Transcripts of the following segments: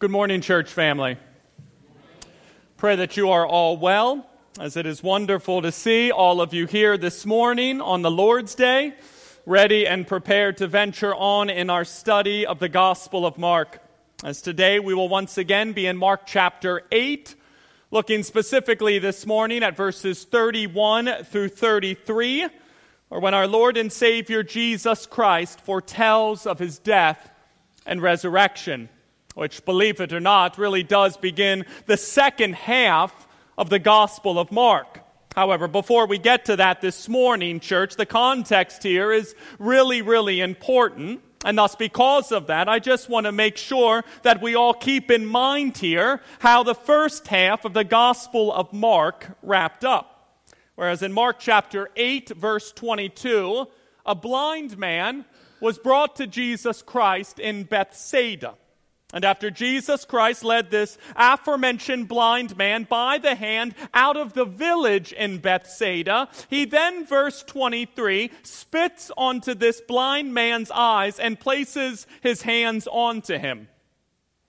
Good morning, church family. Pray that you are all well, as it is wonderful to see all of you here this morning on the Lord's Day, ready and prepared to venture on in our study of the Gospel of Mark. As today we will once again be in Mark chapter 8, looking specifically this morning at verses 31 through 33, or when our Lord and Savior Jesus Christ foretells of his death and resurrection which, believe it or not, really does begin the second half of the Gospel of Mark. However, before we get to that this morning, church, the context here is really, really important. And thus, because of that, I just want to make sure that we all keep in mind here how the first half of the Gospel of Mark wrapped up. Whereas in Mark chapter 8, verse 22, a blind man was brought to Jesus Christ in Bethsaida. And after Jesus Christ led this aforementioned blind man by the hand out of the village in Bethsaida, he then, verse 23, spits onto this blind man's eyes and places his hands onto him.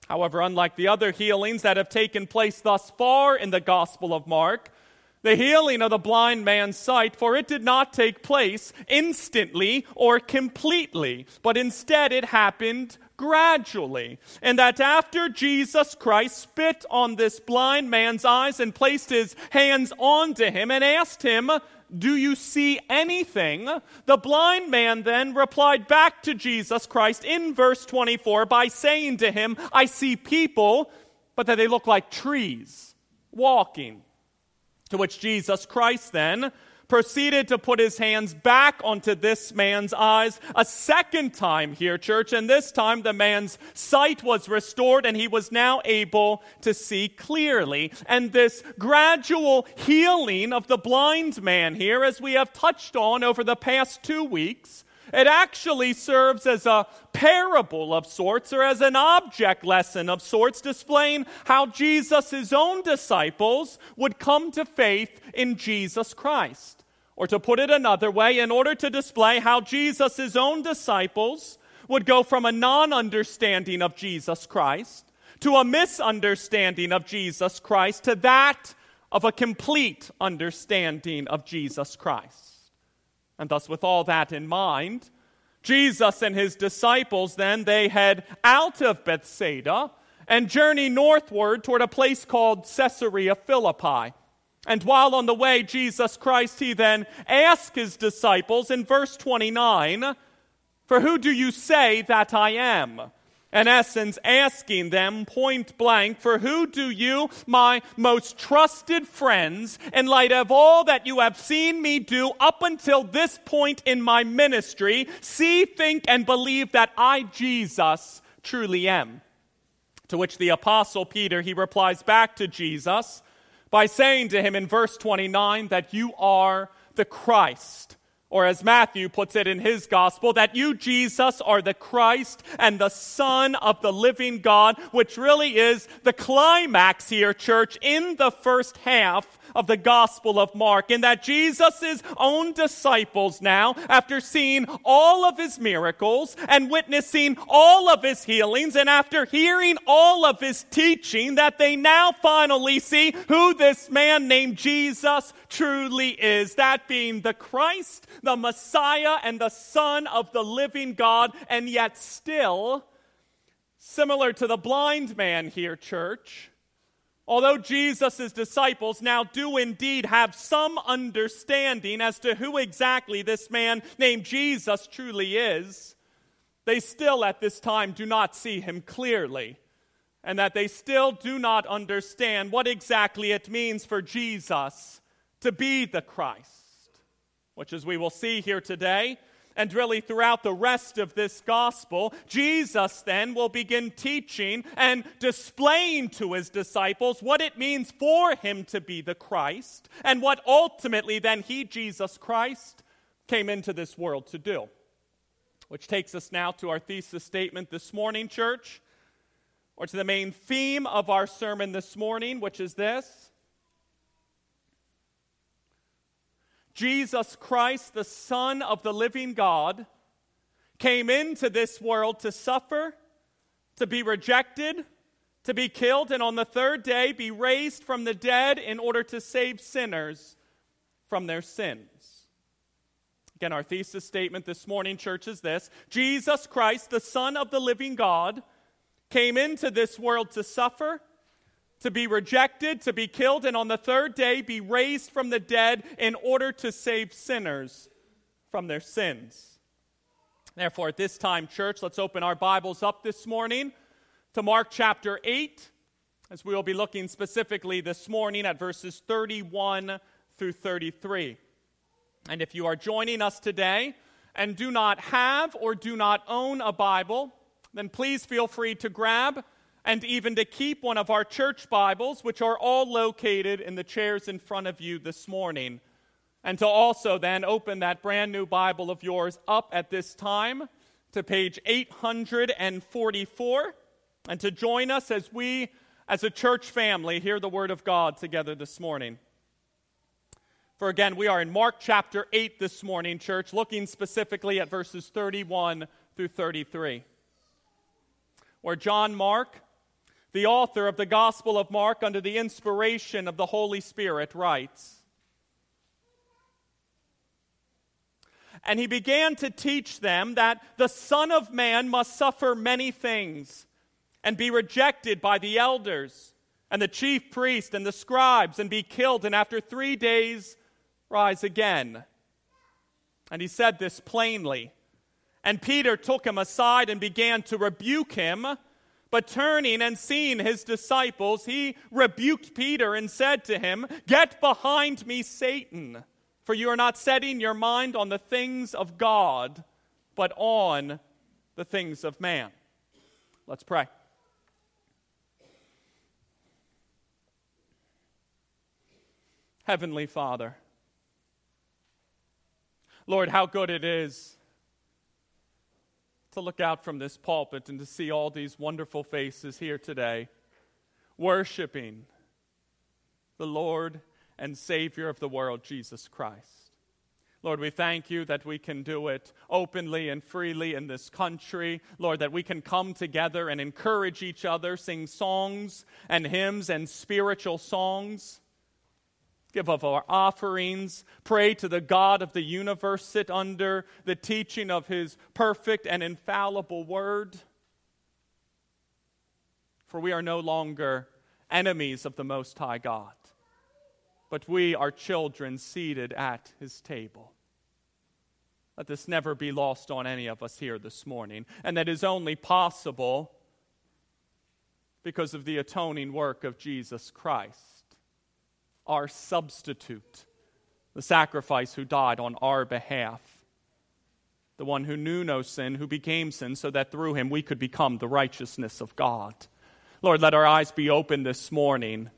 However, unlike the other healings that have taken place thus far in the Gospel of Mark, the healing of the blind man's sight, for it did not take place instantly or completely, but instead it happened gradually. And that after Jesus Christ spit on this blind man's eyes and placed his hands onto him and asked him, Do you see anything? The blind man then replied back to Jesus Christ in verse 24 by saying to him, I see people, but that they look like trees walking. To which Jesus Christ then proceeded to put his hands back onto this man's eyes a second time here, church. And this time the man's sight was restored and he was now able to see clearly. And this gradual healing of the blind man here, as we have touched on over the past two weeks, it actually serves as a parable of sorts or as an object lesson of sorts, displaying how Jesus, own disciples, would come to faith in Jesus Christ. Or to put it another way, in order to display how Jesus' own disciples would go from a non understanding of Jesus Christ to a misunderstanding of Jesus Christ to that of a complete understanding of Jesus Christ. And thus, with all that in mind, Jesus and his disciples then they head out of Bethsaida and journey northward toward a place called Caesarea Philippi. And while on the way, Jesus Christ, he then asked his disciples in verse 29, For who do you say that I am? In essence, asking them point blank, For who do you, my most trusted friends, in light of all that you have seen me do up until this point in my ministry, see, think, and believe that I, Jesus, truly am? To which the apostle Peter, he replies back to Jesus, by saying to him in verse 29 that you are the Christ. Or as Matthew puts it in his gospel, that you, Jesus, are the Christ and the Son of the living God, which really is the climax here, church, in the first half of the Gospel of Mark, in that Jesus' own disciples now, after seeing all of his miracles and witnessing all of his healings, and after hearing all of his teaching, that they now finally see who this man named Jesus truly is. That being the Christ, the Messiah, and the Son of the living God, and yet still, similar to the blind man here, church, Although Jesus' disciples now do indeed have some understanding as to who exactly this man named Jesus truly is, they still at this time do not see him clearly, and that they still do not understand what exactly it means for Jesus to be the Christ, which, as we will see here today, and really throughout the rest of this gospel, Jesus then will begin teaching and displaying to his disciples what it means for him to be the Christ and what ultimately then he, Jesus Christ, came into this world to do. Which takes us now to our thesis statement this morning, church, or to the main theme of our sermon this morning, which is this Jesus Christ, the Son of the living God, came into this world to suffer, to be rejected, to be killed, and on the third day be raised from the dead in order to save sinners from their sins. Again, our thesis statement this morning, church, is this Jesus Christ, the Son of the living God, came into this world to suffer, to be rejected, to be killed, and on the third day be raised from the dead in order to save sinners from their sins. Therefore, at this time, church, let's open our Bibles up this morning to Mark chapter 8, as we will be looking specifically this morning at verses 31 through 33. And if you are joining us today and do not have or do not own a Bible, then please feel free to grab and even to keep one of our church Bibles, which are all located in the chairs in front of you this morning. And to also then open that brand new Bible of yours up at this time to page 844 and to join us as we, as a church family, hear the Word of God together this morning. For again, we are in Mark chapter 8 this morning, church, looking specifically at verses 31 through 33, where John Mark, the author of the Gospel of Mark under the inspiration of the Holy Spirit, writes And he began to teach them that the Son of Man must suffer many things and be rejected by the elders and the chief priest and the scribes and be killed, and after three days rise again. And he said this plainly. And Peter took him aside and began to rebuke him. But turning and seeing his disciples, he rebuked Peter and said to him, Get behind me, Satan, for you are not setting your mind on the things of God, but on the things of man. Let's pray. Heavenly Father, Lord, how good it is to look out from this pulpit and to see all these wonderful faces here today, worshiping the Lord and Savior of the world, Jesus Christ. Lord, we thank you that we can do it openly and freely in this country. Lord, that we can come together and encourage each other, sing songs and hymns and spiritual songs give of our offerings, pray to the God of the universe, sit under the teaching of his perfect and infallible word. For we are no longer enemies of the Most High God, but we are children seated at his table. Let this never be lost on any of us here this morning, and that is only possible because of the atoning work of Jesus Christ our substitute, the sacrifice who died on our behalf, the one who knew no sin, who became sin, so that through him we could become the righteousness of God. Lord, let our eyes be open this morning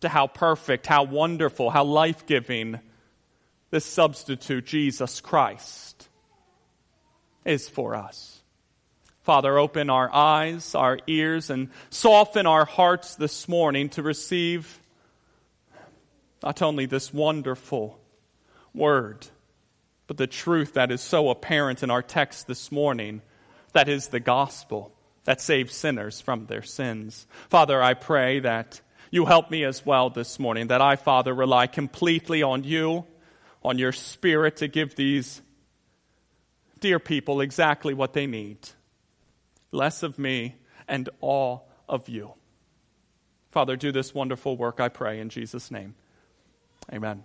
to how perfect, how wonderful, how life giving this substitute, Jesus Christ, is for us. Father, open our eyes, our ears, and soften our hearts this morning to receive not only this wonderful word, but the truth that is so apparent in our text this morning that is the gospel that saves sinners from their sins. Father, I pray that you help me as well this morning, that I, Father, rely completely on you, on your Spirit to give these dear people exactly what they need less of me and all of you. Father, do this wonderful work, I pray, in Jesus' name. Amen.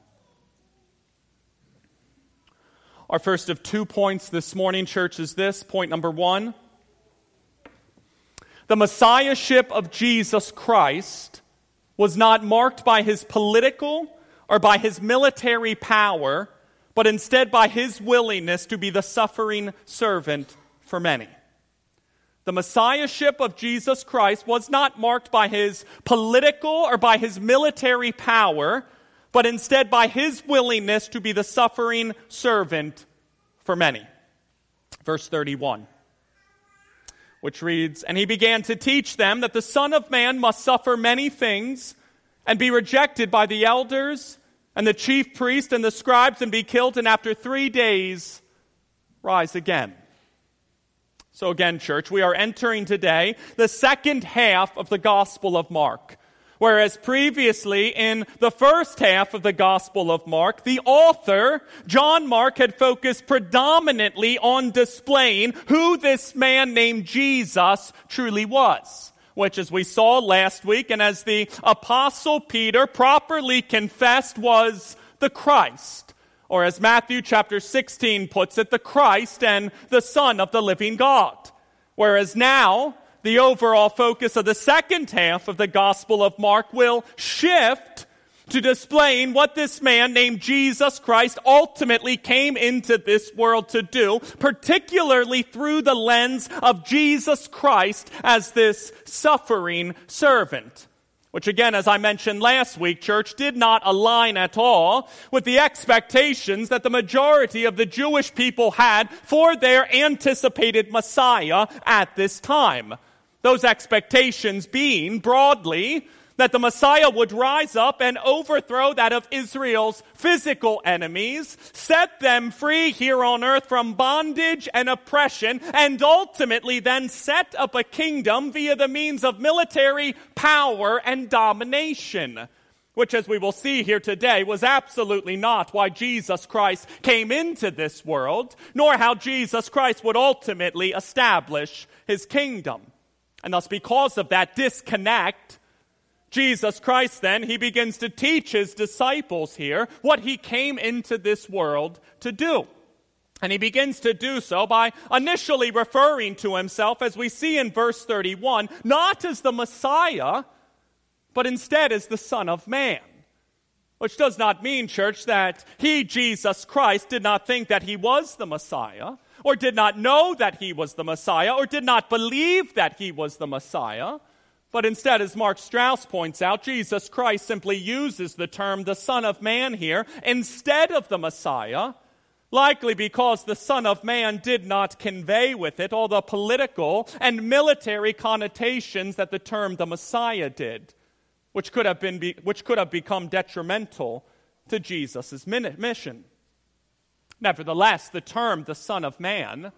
Our first of two points this morning, church, is this. Point number one the Messiahship of Jesus Christ was not marked by his political or by his military power, but instead by his willingness to be the suffering servant for many. The Messiahship of Jesus Christ was not marked by his political or by his military power, but instead by his willingness to be the suffering servant for many. Verse 31, which reads And he began to teach them that the Son of Man must suffer many things and be rejected by the elders and the chief priests and the scribes and be killed, and after three days rise again. So, again, church, we are entering today the second half of the Gospel of Mark. Whereas previously in the first half of the Gospel of Mark, the author, John Mark, had focused predominantly on displaying who this man named Jesus truly was. Which, as we saw last week, and as the Apostle Peter properly confessed, was the Christ. Or as Matthew chapter 16 puts it, the Christ and the Son of the living God. Whereas now, the overall focus of the second half of the Gospel of Mark will shift to displaying what this man named Jesus Christ ultimately came into this world to do, particularly through the lens of Jesus Christ as this suffering servant. Which again, as I mentioned last week, church did not align at all with the expectations that the majority of the Jewish people had for their anticipated Messiah at this time. Those expectations being broadly that the Messiah would rise up and overthrow that of Israel's physical enemies, set them free here on earth from bondage and oppression, and ultimately then set up a kingdom via the means of military power and domination. Which, as we will see here today, was absolutely not why Jesus Christ came into this world, nor how Jesus Christ would ultimately establish his kingdom. And thus, because of that disconnect, Jesus Christ then, he begins to teach his disciples here what he came into this world to do. And he begins to do so by initially referring to himself, as we see in verse 31, not as the Messiah, but instead as the Son of Man. Which does not mean, church, that he, Jesus Christ, did not think that he was the Messiah or did not know that he was the Messiah, or did not believe that he was the Messiah. But instead, as Mark Strauss points out, Jesus Christ simply uses the term the Son of Man here instead of the Messiah, likely because the Son of Man did not convey with it all the political and military connotations that the term the Messiah did, which could have, been, which could have become detrimental to Jesus' mission. Nevertheless, the term the Son of Man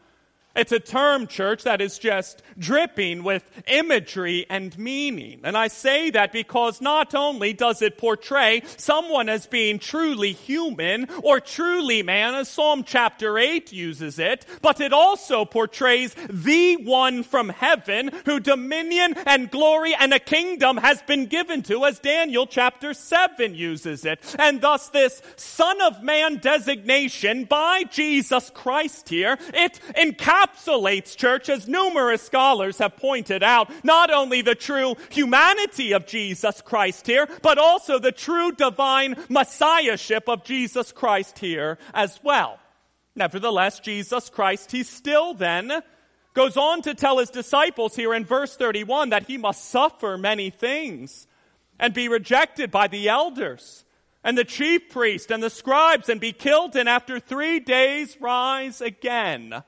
it's a term, church, that is just dripping with imagery and meaning. And I say that because not only does it portray someone as being truly human or truly man, as Psalm chapter 8 uses it, but it also portrays the one from heaven who dominion and glory and a kingdom has been given to, as Daniel chapter 7 uses it. And thus, this Son of Man designation by Jesus Christ here, it encapsulates encapsulates, church, as numerous scholars have pointed out, not only the true humanity of Jesus Christ here, but also the true divine messiahship of Jesus Christ here as well. Nevertheless, Jesus Christ, he still then goes on to tell his disciples here in verse 31 that he must suffer many things and be rejected by the elders and the chief priest and the scribes and be killed and after three days rise again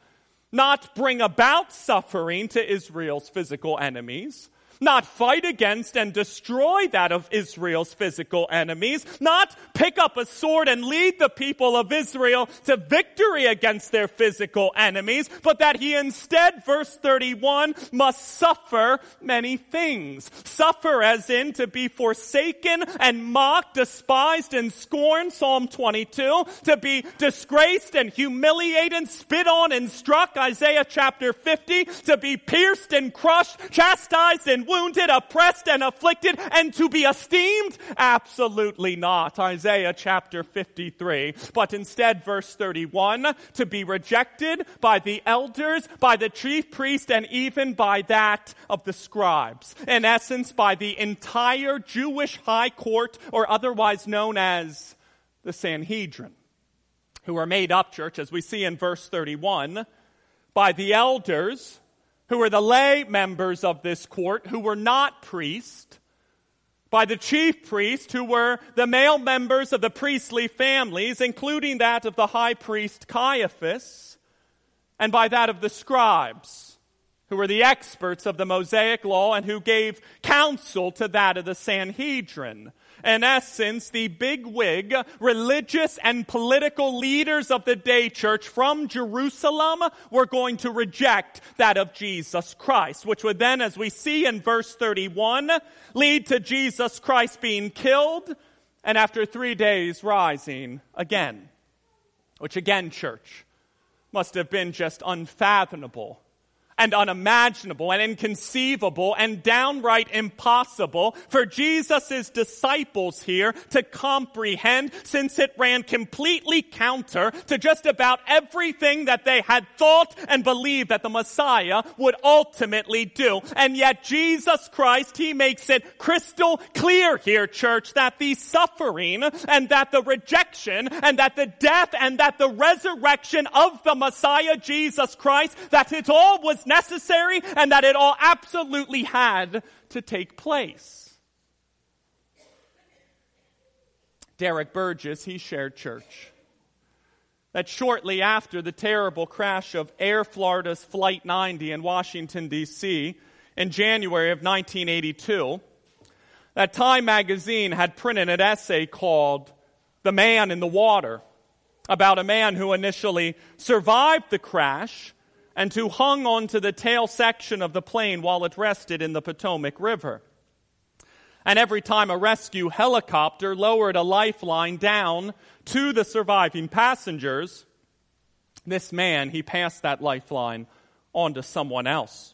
not bring about suffering to Israel's physical enemies, not fight against and destroy that of Israel's physical enemies, not pick up a sword and lead the people of Israel to victory against their physical enemies, but that he instead, verse 31, must suffer many things. Suffer as in to be forsaken and mocked, despised and scorned, Psalm 22, to be disgraced and humiliated, spit on and struck, Isaiah chapter 50, to be pierced and crushed, chastised and wounded, oppressed, and afflicted, and to be esteemed? Absolutely not. Isaiah chapter 53. But instead, verse 31, to be rejected by the elders, by the chief priest, and even by that of the scribes. In essence, by the entire Jewish high court, or otherwise known as the Sanhedrin, who are made up, church, as we see in verse 31, by the elders, who were the lay members of this court, who were not priests, by the chief priests, who were the male members of the priestly families, including that of the high priest Caiaphas, and by that of the scribes, who were the experts of the Mosaic law and who gave counsel to that of the Sanhedrin. In essence, the big wig religious and political leaders of the day church from Jerusalem were going to reject that of Jesus Christ, which would then, as we see in verse 31, lead to Jesus Christ being killed and after three days rising again. Which again, church, must have been just unfathomable and unimaginable and inconceivable and downright impossible for Jesus' disciples here to comprehend since it ran completely counter to just about everything that they had thought and believed that the Messiah would ultimately do. And yet Jesus Christ, He makes it crystal clear here, church, that the suffering and that the rejection and that the death and that the resurrection of the Messiah Jesus Christ, that it all was necessary and that it all absolutely had to take place. Derek Burgess, he shared church. That shortly after the terrible crash of Air Florida's Flight 90 in Washington, D.C., in January of 1982, that Time magazine had printed an essay called The Man in the Water about a man who initially survived the crash and who hung onto the tail section of the plane while it rested in the Potomac River. And every time a rescue helicopter lowered a lifeline down to the surviving passengers, this man, he passed that lifeline on to someone else.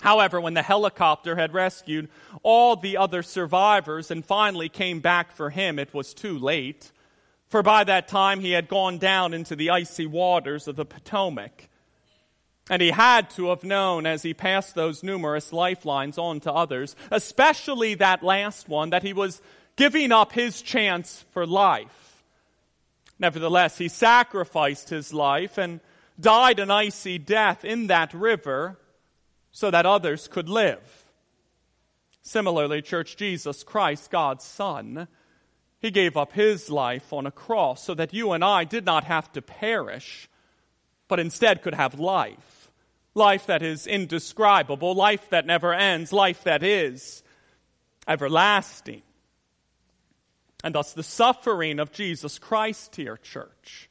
However, when the helicopter had rescued all the other survivors and finally came back for him, it was too late. For by that time he had gone down into the icy waters of the Potomac. And he had to have known as he passed those numerous lifelines on to others, especially that last one, that he was giving up his chance for life. Nevertheless, he sacrificed his life and died an icy death in that river so that others could live. Similarly, church, Jesus Christ, God's Son, he gave up his life on a cross so that you and I did not have to perish, but instead could have life life that is indescribable, life that never ends, life that is everlasting. And thus, the suffering of Jesus Christ here, church,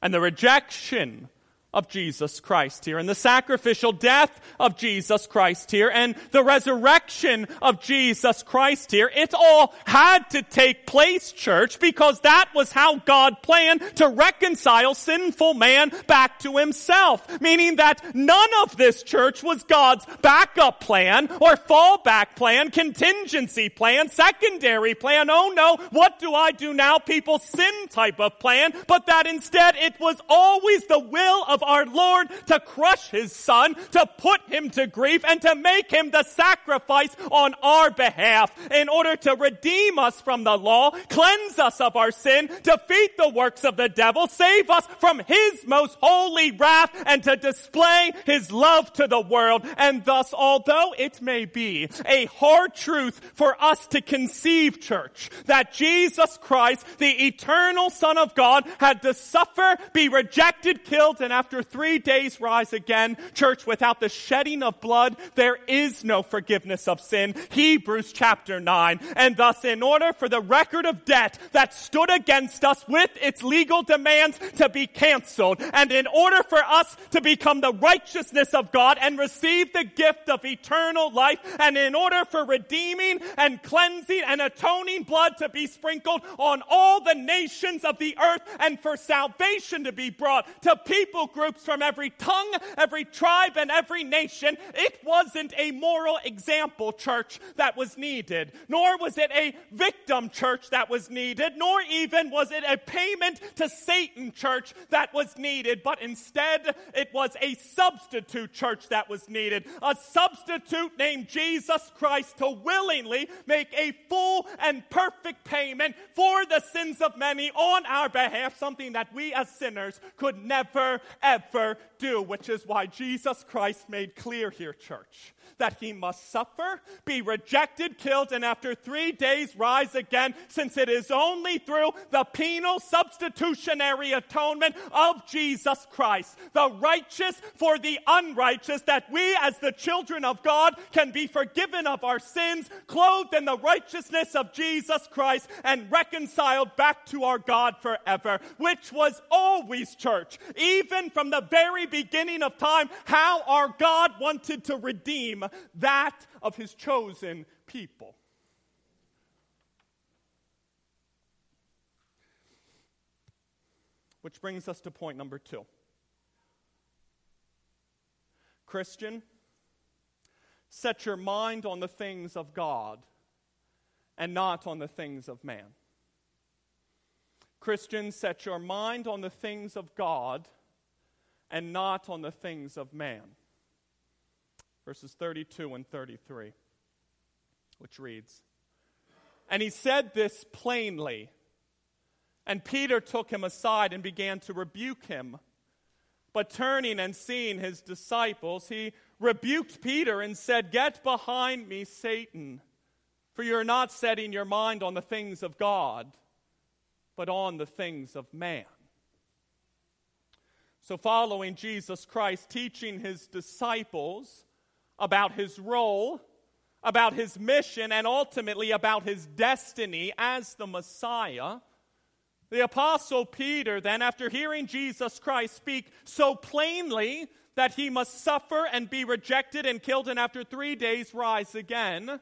and the rejection of Jesus Christ here and the sacrificial death of Jesus Christ here and the resurrection of Jesus Christ here. It all had to take place, church, because that was how God planned to reconcile sinful man back to himself. Meaning that none of this church was God's backup plan or fallback plan, contingency plan, secondary plan. Oh no, what do I do now? People sin type of plan, but that instead it was always the will of our Lord to crush his son, to put him to grief, and to make him the sacrifice on our behalf in order to redeem us from the law, cleanse us of our sin, defeat the works of the devil, save us from his most holy wrath, and to display his love to the world. And thus, although it may be a hard truth for us to conceive, church, that Jesus Christ, the eternal Son of God, had to suffer, be rejected, killed, and after after three days rise again. Church, without the shedding of blood, there is no forgiveness of sin. Hebrews chapter 9. And thus, in order for the record of debt that stood against us with its legal demands to be canceled, and in order for us to become the righteousness of God and receive the gift of eternal life, and in order for redeeming and cleansing and atoning blood to be sprinkled on all the nations of the earth, and for salvation to be brought to people groups from every tongue, every tribe, and every nation. It wasn't a moral example church that was needed, nor was it a victim church that was needed, nor even was it a payment to Satan church that was needed, but instead it was a substitute church that was needed. A substitute named Jesus Christ to willingly make a full and perfect payment for the sins of many on our behalf, something that we as sinners could never, ever do, which is why Jesus Christ made clear here, church, that he must suffer, be rejected, killed, and after three days rise again, since it is only through the penal substitutionary atonement of Jesus Christ, the righteous for the unrighteous, that we as the children of God can be forgiven of our sins, clothed in the righteousness of Jesus Christ, and reconciled back to our God forever, which was always, church, even from the very beginning of time, how our God wanted to redeem that of his chosen people. Which brings us to point number two. Christian, set your mind on the things of God and not on the things of man. Christian, set your mind on the things of God and not on the things of man. Verses 32 and 33, which reads And he said this plainly. And Peter took him aside and began to rebuke him. But turning and seeing his disciples, he rebuked Peter and said, Get behind me, Satan, for you're not setting your mind on the things of God, but on the things of man. So, following Jesus Christ, teaching his disciples about his role, about his mission, and ultimately about his destiny as the Messiah, the Apostle Peter, then, after hearing Jesus Christ speak so plainly that he must suffer and be rejected and killed, and after three days rise again,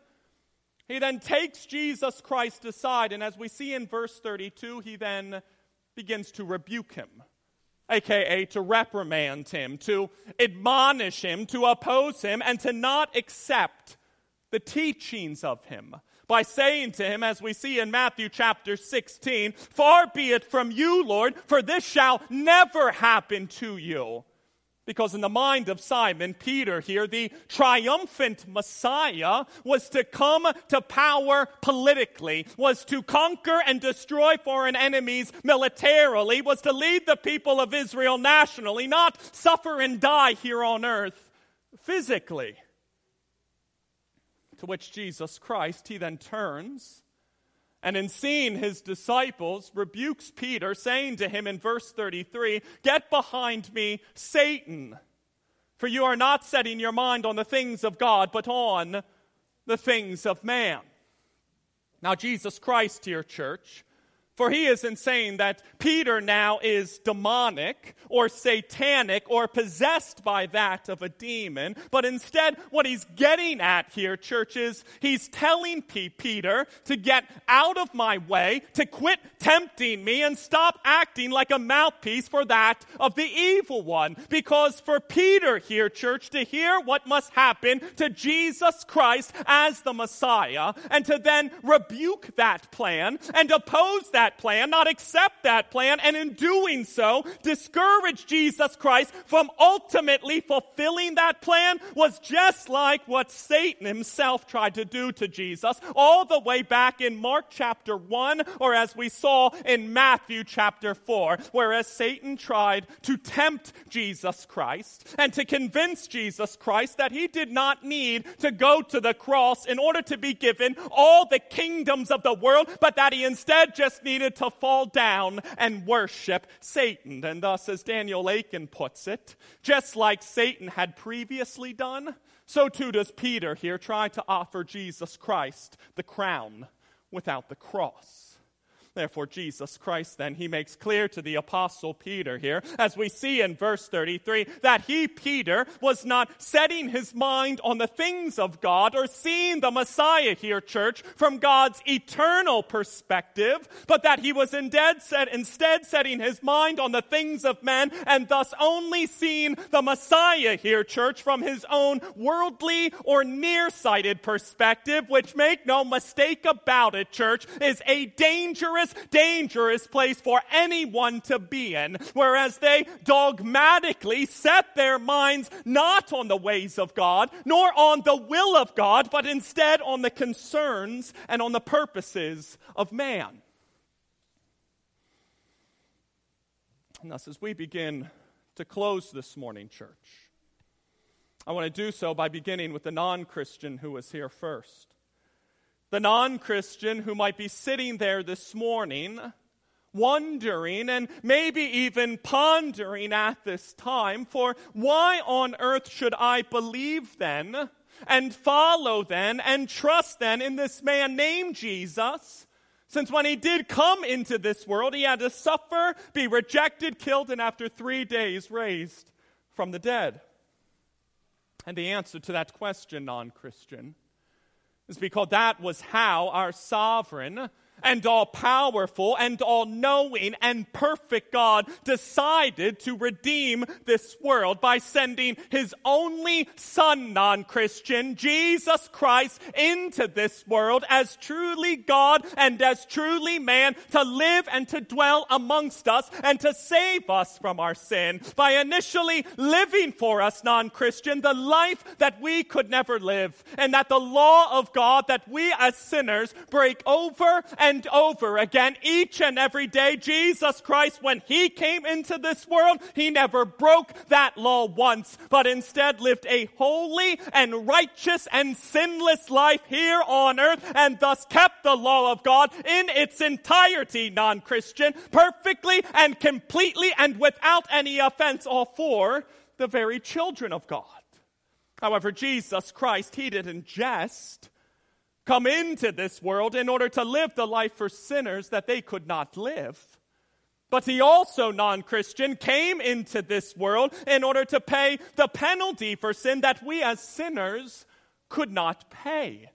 he then takes Jesus Christ aside, and as we see in verse 32, he then begins to rebuke him aka to reprimand him, to admonish him, to oppose him, and to not accept the teachings of him. By saying to him, as we see in Matthew chapter 16, Far be it from you, Lord, for this shall never happen to you. Because in the mind of Simon Peter here, the triumphant Messiah was to come to power politically, was to conquer and destroy foreign enemies militarily, was to lead the people of Israel nationally, not suffer and die here on earth physically. To which Jesus Christ, he then turns and in seeing his disciples, rebukes Peter, saying to him in verse 33 Get behind me, Satan, for you are not setting your mind on the things of God, but on the things of man. Now, Jesus Christ, here, church, for he isn't saying that Peter now is demonic or satanic or possessed by that of a demon, but instead, what he's getting at here, church, is he's telling P- Peter to get out of my way, to quit tempting me, and stop acting like a mouthpiece for that of the evil one. Because for Peter here, church, to hear what must happen to Jesus Christ as the Messiah, and to then rebuke that plan and oppose that that plan, not accept that plan, and in doing so, discourage Jesus Christ from ultimately fulfilling that plan was just like what Satan himself tried to do to Jesus all the way back in Mark chapter 1, or as we saw in Matthew chapter 4, whereas Satan tried to tempt Jesus Christ and to convince Jesus Christ that he did not need to go to the cross in order to be given all the kingdoms of the world, but that he instead just needed needed to fall down and worship Satan. And thus, as Daniel Akin puts it, just like Satan had previously done, so too does Peter here try to offer Jesus Christ the crown without the cross. Therefore, Jesus Christ, then, he makes clear to the apostle Peter here, as we see in verse 33, that he, Peter, was not setting his mind on the things of God or seeing the Messiah here, church, from God's eternal perspective, but that he was instead, set, instead setting his mind on the things of men and thus only seeing the Messiah here, church, from his own worldly or nearsighted perspective, which make no mistake about it, church, is a dangerous dangerous, dangerous place for anyone to be in. Whereas they dogmatically set their minds not on the ways of God, nor on the will of God, but instead on the concerns and on the purposes of man. And thus, as we begin to close this morning, church. I want to do so by beginning with the non Christian who was here first. The non Christian who might be sitting there this morning, wondering and maybe even pondering at this time, for why on earth should I believe then and follow then and trust then in this man named Jesus? Since when he did come into this world, he had to suffer, be rejected, killed, and after three days raised from the dead. And the answer to that question, non Christian, is because that was how our sovereign and all powerful and all knowing and perfect God decided to redeem this world by sending his only son, non Christian, Jesus Christ, into this world as truly God and as truly man to live and to dwell amongst us and to save us from our sin by initially living for us, non Christian, the life that we could never live and that the law of God that we as sinners break over and over again, each and every day, Jesus Christ, when He came into this world, He never broke that law once, but instead lived a holy and righteous and sinless life here on earth, and thus kept the law of God in its entirety, non Christian, perfectly and completely and without any offense, all for the very children of God. However, Jesus Christ, He didn't jest come into this world in order to live the life for sinners that they could not live. But he also, non Christian, came into this world in order to pay the penalty for sin that we as sinners could not pay.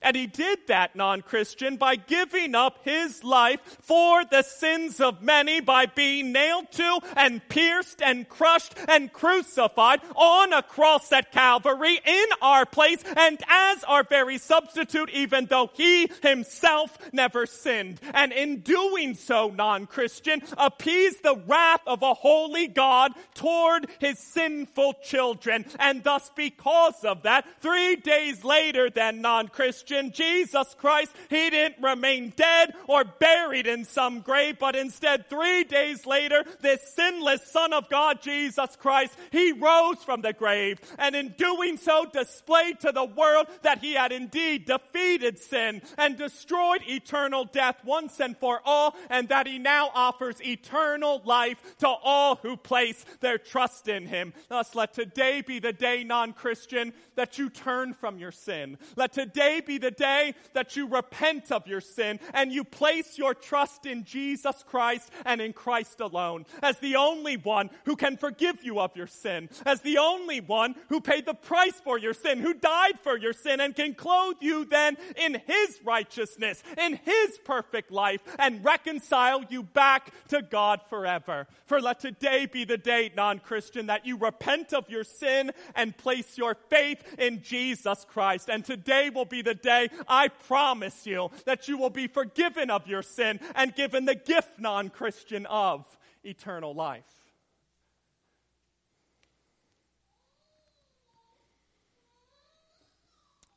And he did that, non Christian, by giving up his life for the sins of many by being nailed to and pierced and crushed and crucified on a cross at Calvary in our place and as our very substitute, even though he himself never sinned. And in doing so, non Christian, appeased the wrath of a holy God toward his sinful children. And thus, because of that, three days later, then non Christian, Christian, Jesus Christ, he didn't remain dead or buried in some grave, but instead, three days later, this sinless Son of God, Jesus Christ, he rose from the grave and in doing so displayed to the world that he had indeed defeated sin and destroyed eternal death once and for all, and that he now offers eternal life to all who place their trust in him. Thus, let today be the day, non Christian, that you turn from your sin. Let today be the day that you repent of your sin and you place your trust in Jesus Christ and in Christ alone as the only one who can forgive you of your sin, as the only one who paid the price for your sin, who died for your sin and can clothe you then in his righteousness, in his perfect life and reconcile you back to God forever. For let today be the day, non-Christian, that you repent of your sin and place your faith in Jesus Christ. And today will be the day day, I promise you that you will be forgiven of your sin and given the gift, non Christian, of eternal life.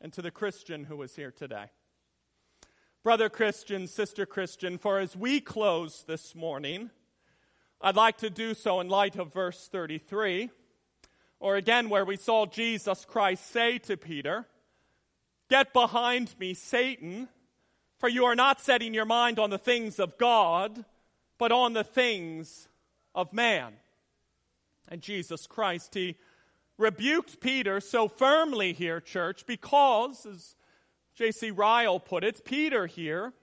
And to the Christian who is here today. Brother Christian, sister Christian, for as we close this morning, I'd like to do so in light of verse 33, or again where we saw Jesus Christ say to Peter, Get behind me, Satan, for you are not setting your mind on the things of God, but on the things of man. And Jesus Christ, he rebuked Peter so firmly here, church, because, as J.C. Ryle put it, Peter here,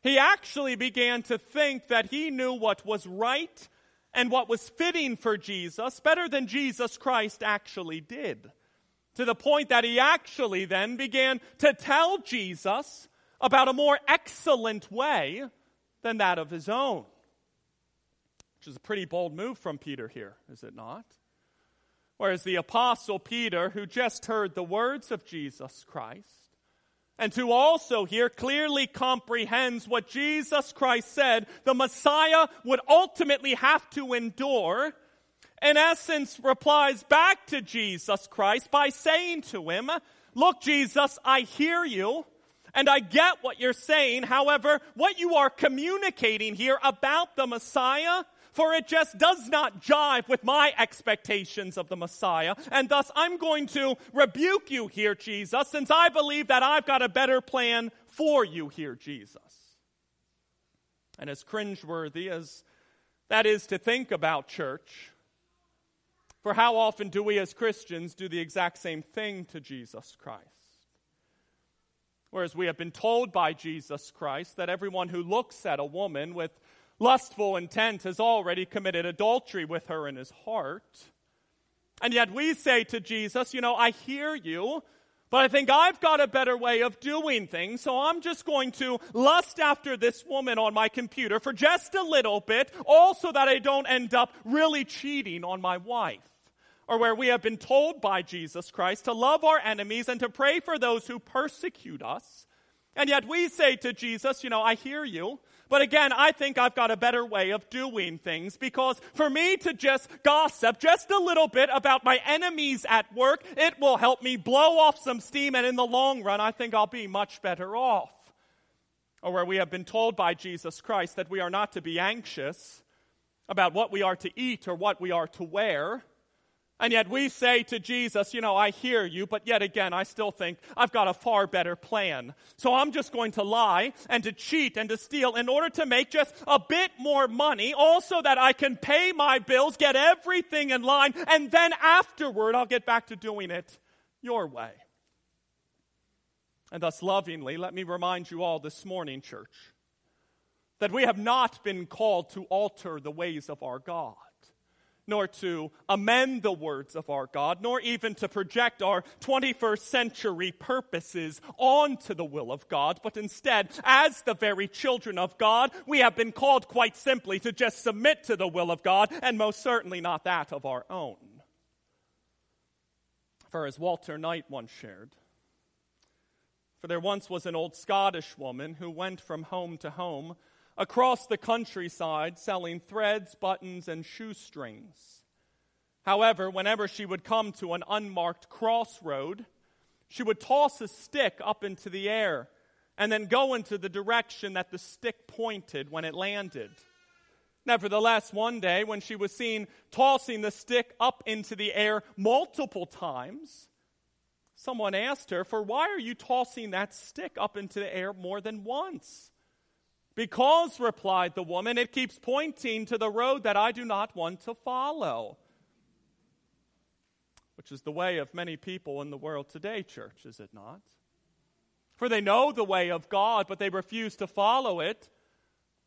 he actually began to think that he knew what was right and what was fitting for Jesus better than Jesus Christ actually did to the point that he actually then began to tell Jesus about a more excellent way than that of his own. Which is a pretty bold move from Peter here, is it not? Whereas the Apostle Peter, who just heard the words of Jesus Christ, and who also here clearly comprehends what Jesus Christ said the Messiah would ultimately have to endure in essence, replies back to Jesus Christ by saying to him, Look, Jesus, I hear you. And I get what you're saying. However, what you are communicating here about the Messiah for it just does not jive with my expectations of the Messiah. And thus I'm going to rebuke you here, Jesus, since I believe that I've got a better plan for you here, Jesus. And as cringeworthy as that is to think about church, for how often do we as Christians do the exact same thing to Jesus Christ? Whereas we have been told by Jesus Christ that everyone who looks at a woman with lustful intent has already committed adultery with her in his heart. And yet we say to Jesus, you know, I hear you, but I think I've got a better way of doing things, so I'm just going to lust after this woman on my computer for just a little bit, also that I don't end up really cheating on my wife or where we have been told by Jesus Christ to love our enemies and to pray for those who persecute us. And yet we say to Jesus, you know, I hear you. But again, I think I've got a better way of doing things because for me to just gossip just a little bit about my enemies at work, it will help me blow off some steam and in the long run, I think I'll be much better off. Or where we have been told by Jesus Christ that we are not to be anxious about what we are to eat or what we are to wear and yet we say to Jesus, you know, I hear you, but yet again, I still think I've got a far better plan. So I'm just going to lie and to cheat and to steal in order to make just a bit more money, also that I can pay my bills, get everything in line, and then afterward I'll get back to doing it your way. And thus, lovingly, let me remind you all this morning, church, that we have not been called to alter the ways of our God nor to amend the words of our God, nor even to project our 21st century purposes onto the will of God, but instead, as the very children of God, we have been called quite simply to just submit to the will of God, and most certainly not that of our own. For as Walter Knight once shared, for there once was an old Scottish woman who went from home to home across the countryside selling threads, buttons, and shoestrings. However, whenever she would come to an unmarked crossroad, she would toss a stick up into the air and then go into the direction that the stick pointed when it landed. Nevertheless, one day when she was seen tossing the stick up into the air multiple times, someone asked her, For why are you tossing that stick up into the air more than once? Because, replied the woman, it keeps pointing to the road that I do not want to follow. Which is the way of many people in the world today, church, is it not? For they know the way of God, but they refuse to follow it,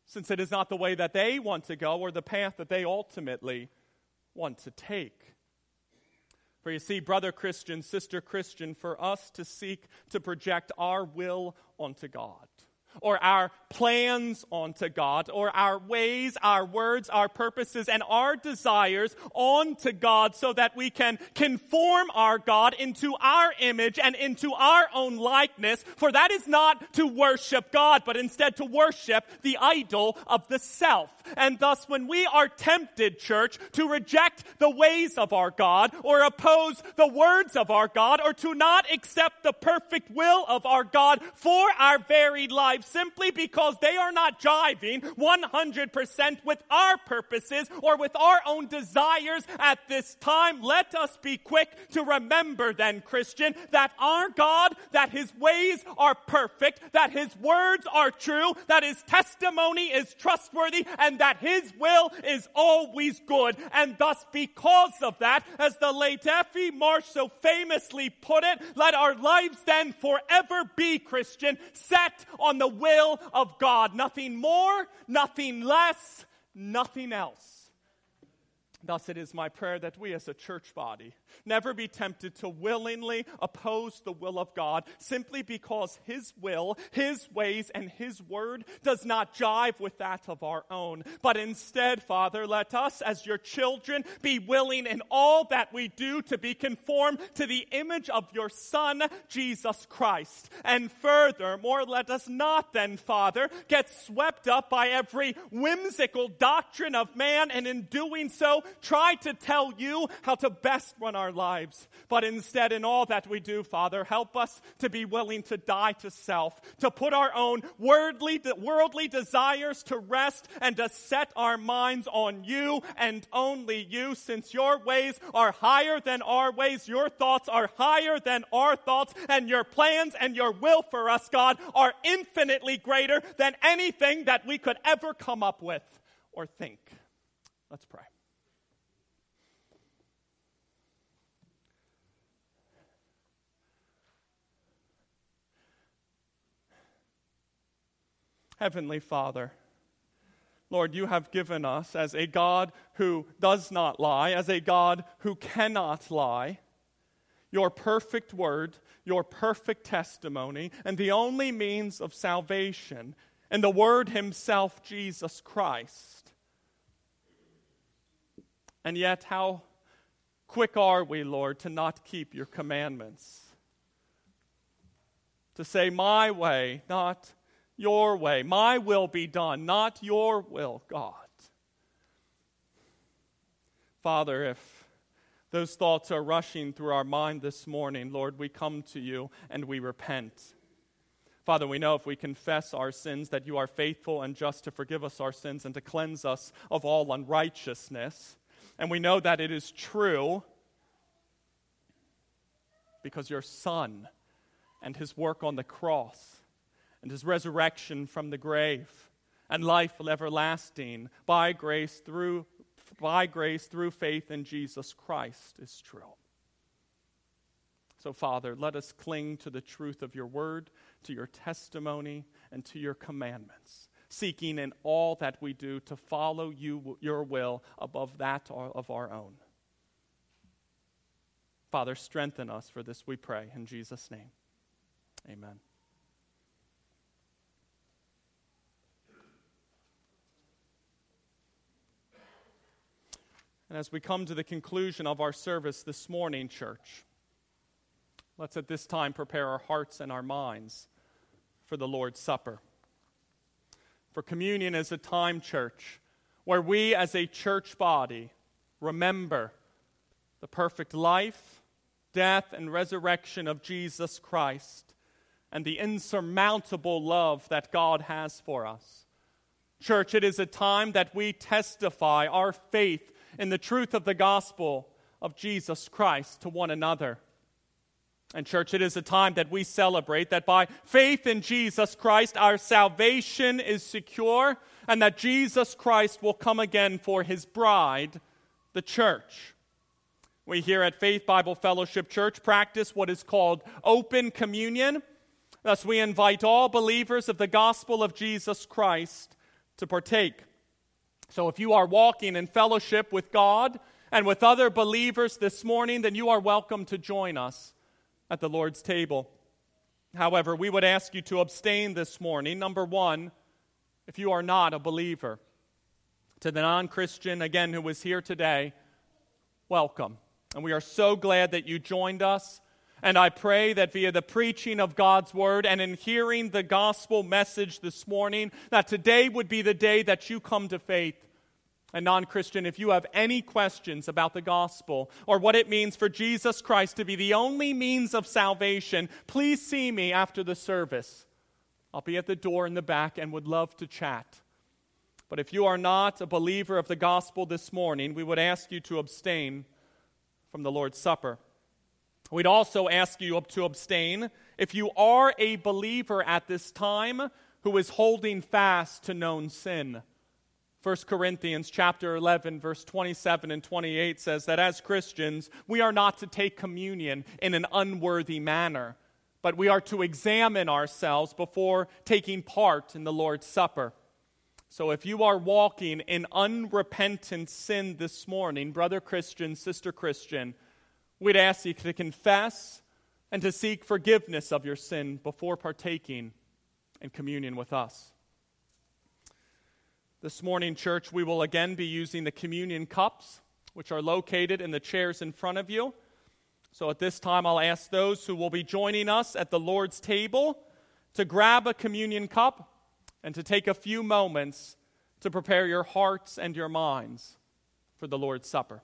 since it is not the way that they want to go or the path that they ultimately want to take. For you see, brother Christian, sister Christian, for us to seek to project our will onto God or our plans onto God, or our ways, our words, our purposes, and our desires onto God so that we can conform our God into our image and into our own likeness. For that is not to worship God, but instead to worship the idol of the self. And thus, when we are tempted, church, to reject the ways of our God, or oppose the words of our God, or to not accept the perfect will of our God for our very lives, simply because they are not jiving 100% with our purposes or with our own desires at this time. Let us be quick to remember then, Christian, that our God, that his ways are perfect, that his words are true, that his testimony is trustworthy, and that his will is always good. And thus, because of that, as the late F.E. Marsh so famously put it, let our lives then forever be, Christian, set on the will of God. Nothing more, nothing less, nothing else. Thus, it is my prayer that we as a church body never be tempted to willingly oppose the will of God simply because His will, His ways, and His word does not jive with that of our own. But instead, Father, let us as your children be willing in all that we do to be conformed to the image of your Son, Jesus Christ. And furthermore, let us not then, Father, get swept up by every whimsical doctrine of man and in doing so try to tell you how to best run our lives. But instead, in all that we do, Father, help us to be willing to die to self, to put our own worldly, worldly desires to rest, and to set our minds on you and only you, since your ways are higher than our ways, your thoughts are higher than our thoughts, and your plans and your will for us, God, are infinitely greater than anything that we could ever come up with or think. Let's pray. Heavenly Father, Lord, you have given us as a God who does not lie, as a God who cannot lie, your perfect word, your perfect testimony, and the only means of salvation, and the Word Himself, Jesus Christ. And yet, how quick are we, Lord, to not keep your commandments? To say, My way, not your way. My will be done, not your will, God. Father, if those thoughts are rushing through our mind this morning, Lord, we come to you and we repent. Father, we know if we confess our sins that you are faithful and just to forgive us our sins and to cleanse us of all unrighteousness. And we know that it is true because your Son and his work on the cross and his resurrection from the grave and life everlasting by grace through by grace through faith in Jesus Christ is true. So, Father, let us cling to the truth of your word, to your testimony, and to your commandments, seeking in all that we do to follow you, your will above that of our own. Father, strengthen us for this, we pray. In Jesus' name, amen. And as we come to the conclusion of our service this morning, church, Let's at this time prepare our hearts and our minds for the Lord's Supper. For communion is a time, church, where we as a church body remember the perfect life, death, and resurrection of Jesus Christ and the insurmountable love that God has for us. Church, it is a time that we testify our faith in the truth of the gospel of Jesus Christ to one another. And, church, it is a time that we celebrate that by faith in Jesus Christ, our salvation is secure, and that Jesus Christ will come again for his bride, the church. We here at Faith Bible Fellowship Church practice what is called open communion. Thus, we invite all believers of the gospel of Jesus Christ to partake. So, if you are walking in fellowship with God and with other believers this morning, then you are welcome to join us at the Lord's table. However, we would ask you to abstain this morning. Number one, if you are not a believer. To the non Christian, again, who is here today, welcome. And we are so glad that you joined us. And I pray that via the preaching of God's word and in hearing the gospel message this morning, that today would be the day that you come to faith and non Christian, if you have any questions about the gospel or what it means for Jesus Christ to be the only means of salvation, please see me after the service. I'll be at the door in the back and would love to chat. But if you are not a believer of the gospel this morning, we would ask you to abstain from the Lord's Supper. We'd also ask you to abstain if you are a believer at this time who is holding fast to known sin. 1 Corinthians chapter 11 verse 27 and 28 says that as Christians we are not to take communion in an unworthy manner but we are to examine ourselves before taking part in the Lord's supper. So if you are walking in unrepentant sin this morning, brother Christian, sister Christian, we'd ask you to confess and to seek forgiveness of your sin before partaking in communion with us. This morning, church, we will again be using the communion cups, which are located in the chairs in front of you. So at this time, I'll ask those who will be joining us at the Lord's table to grab a communion cup and to take a few moments to prepare your hearts and your minds for the Lord's Supper.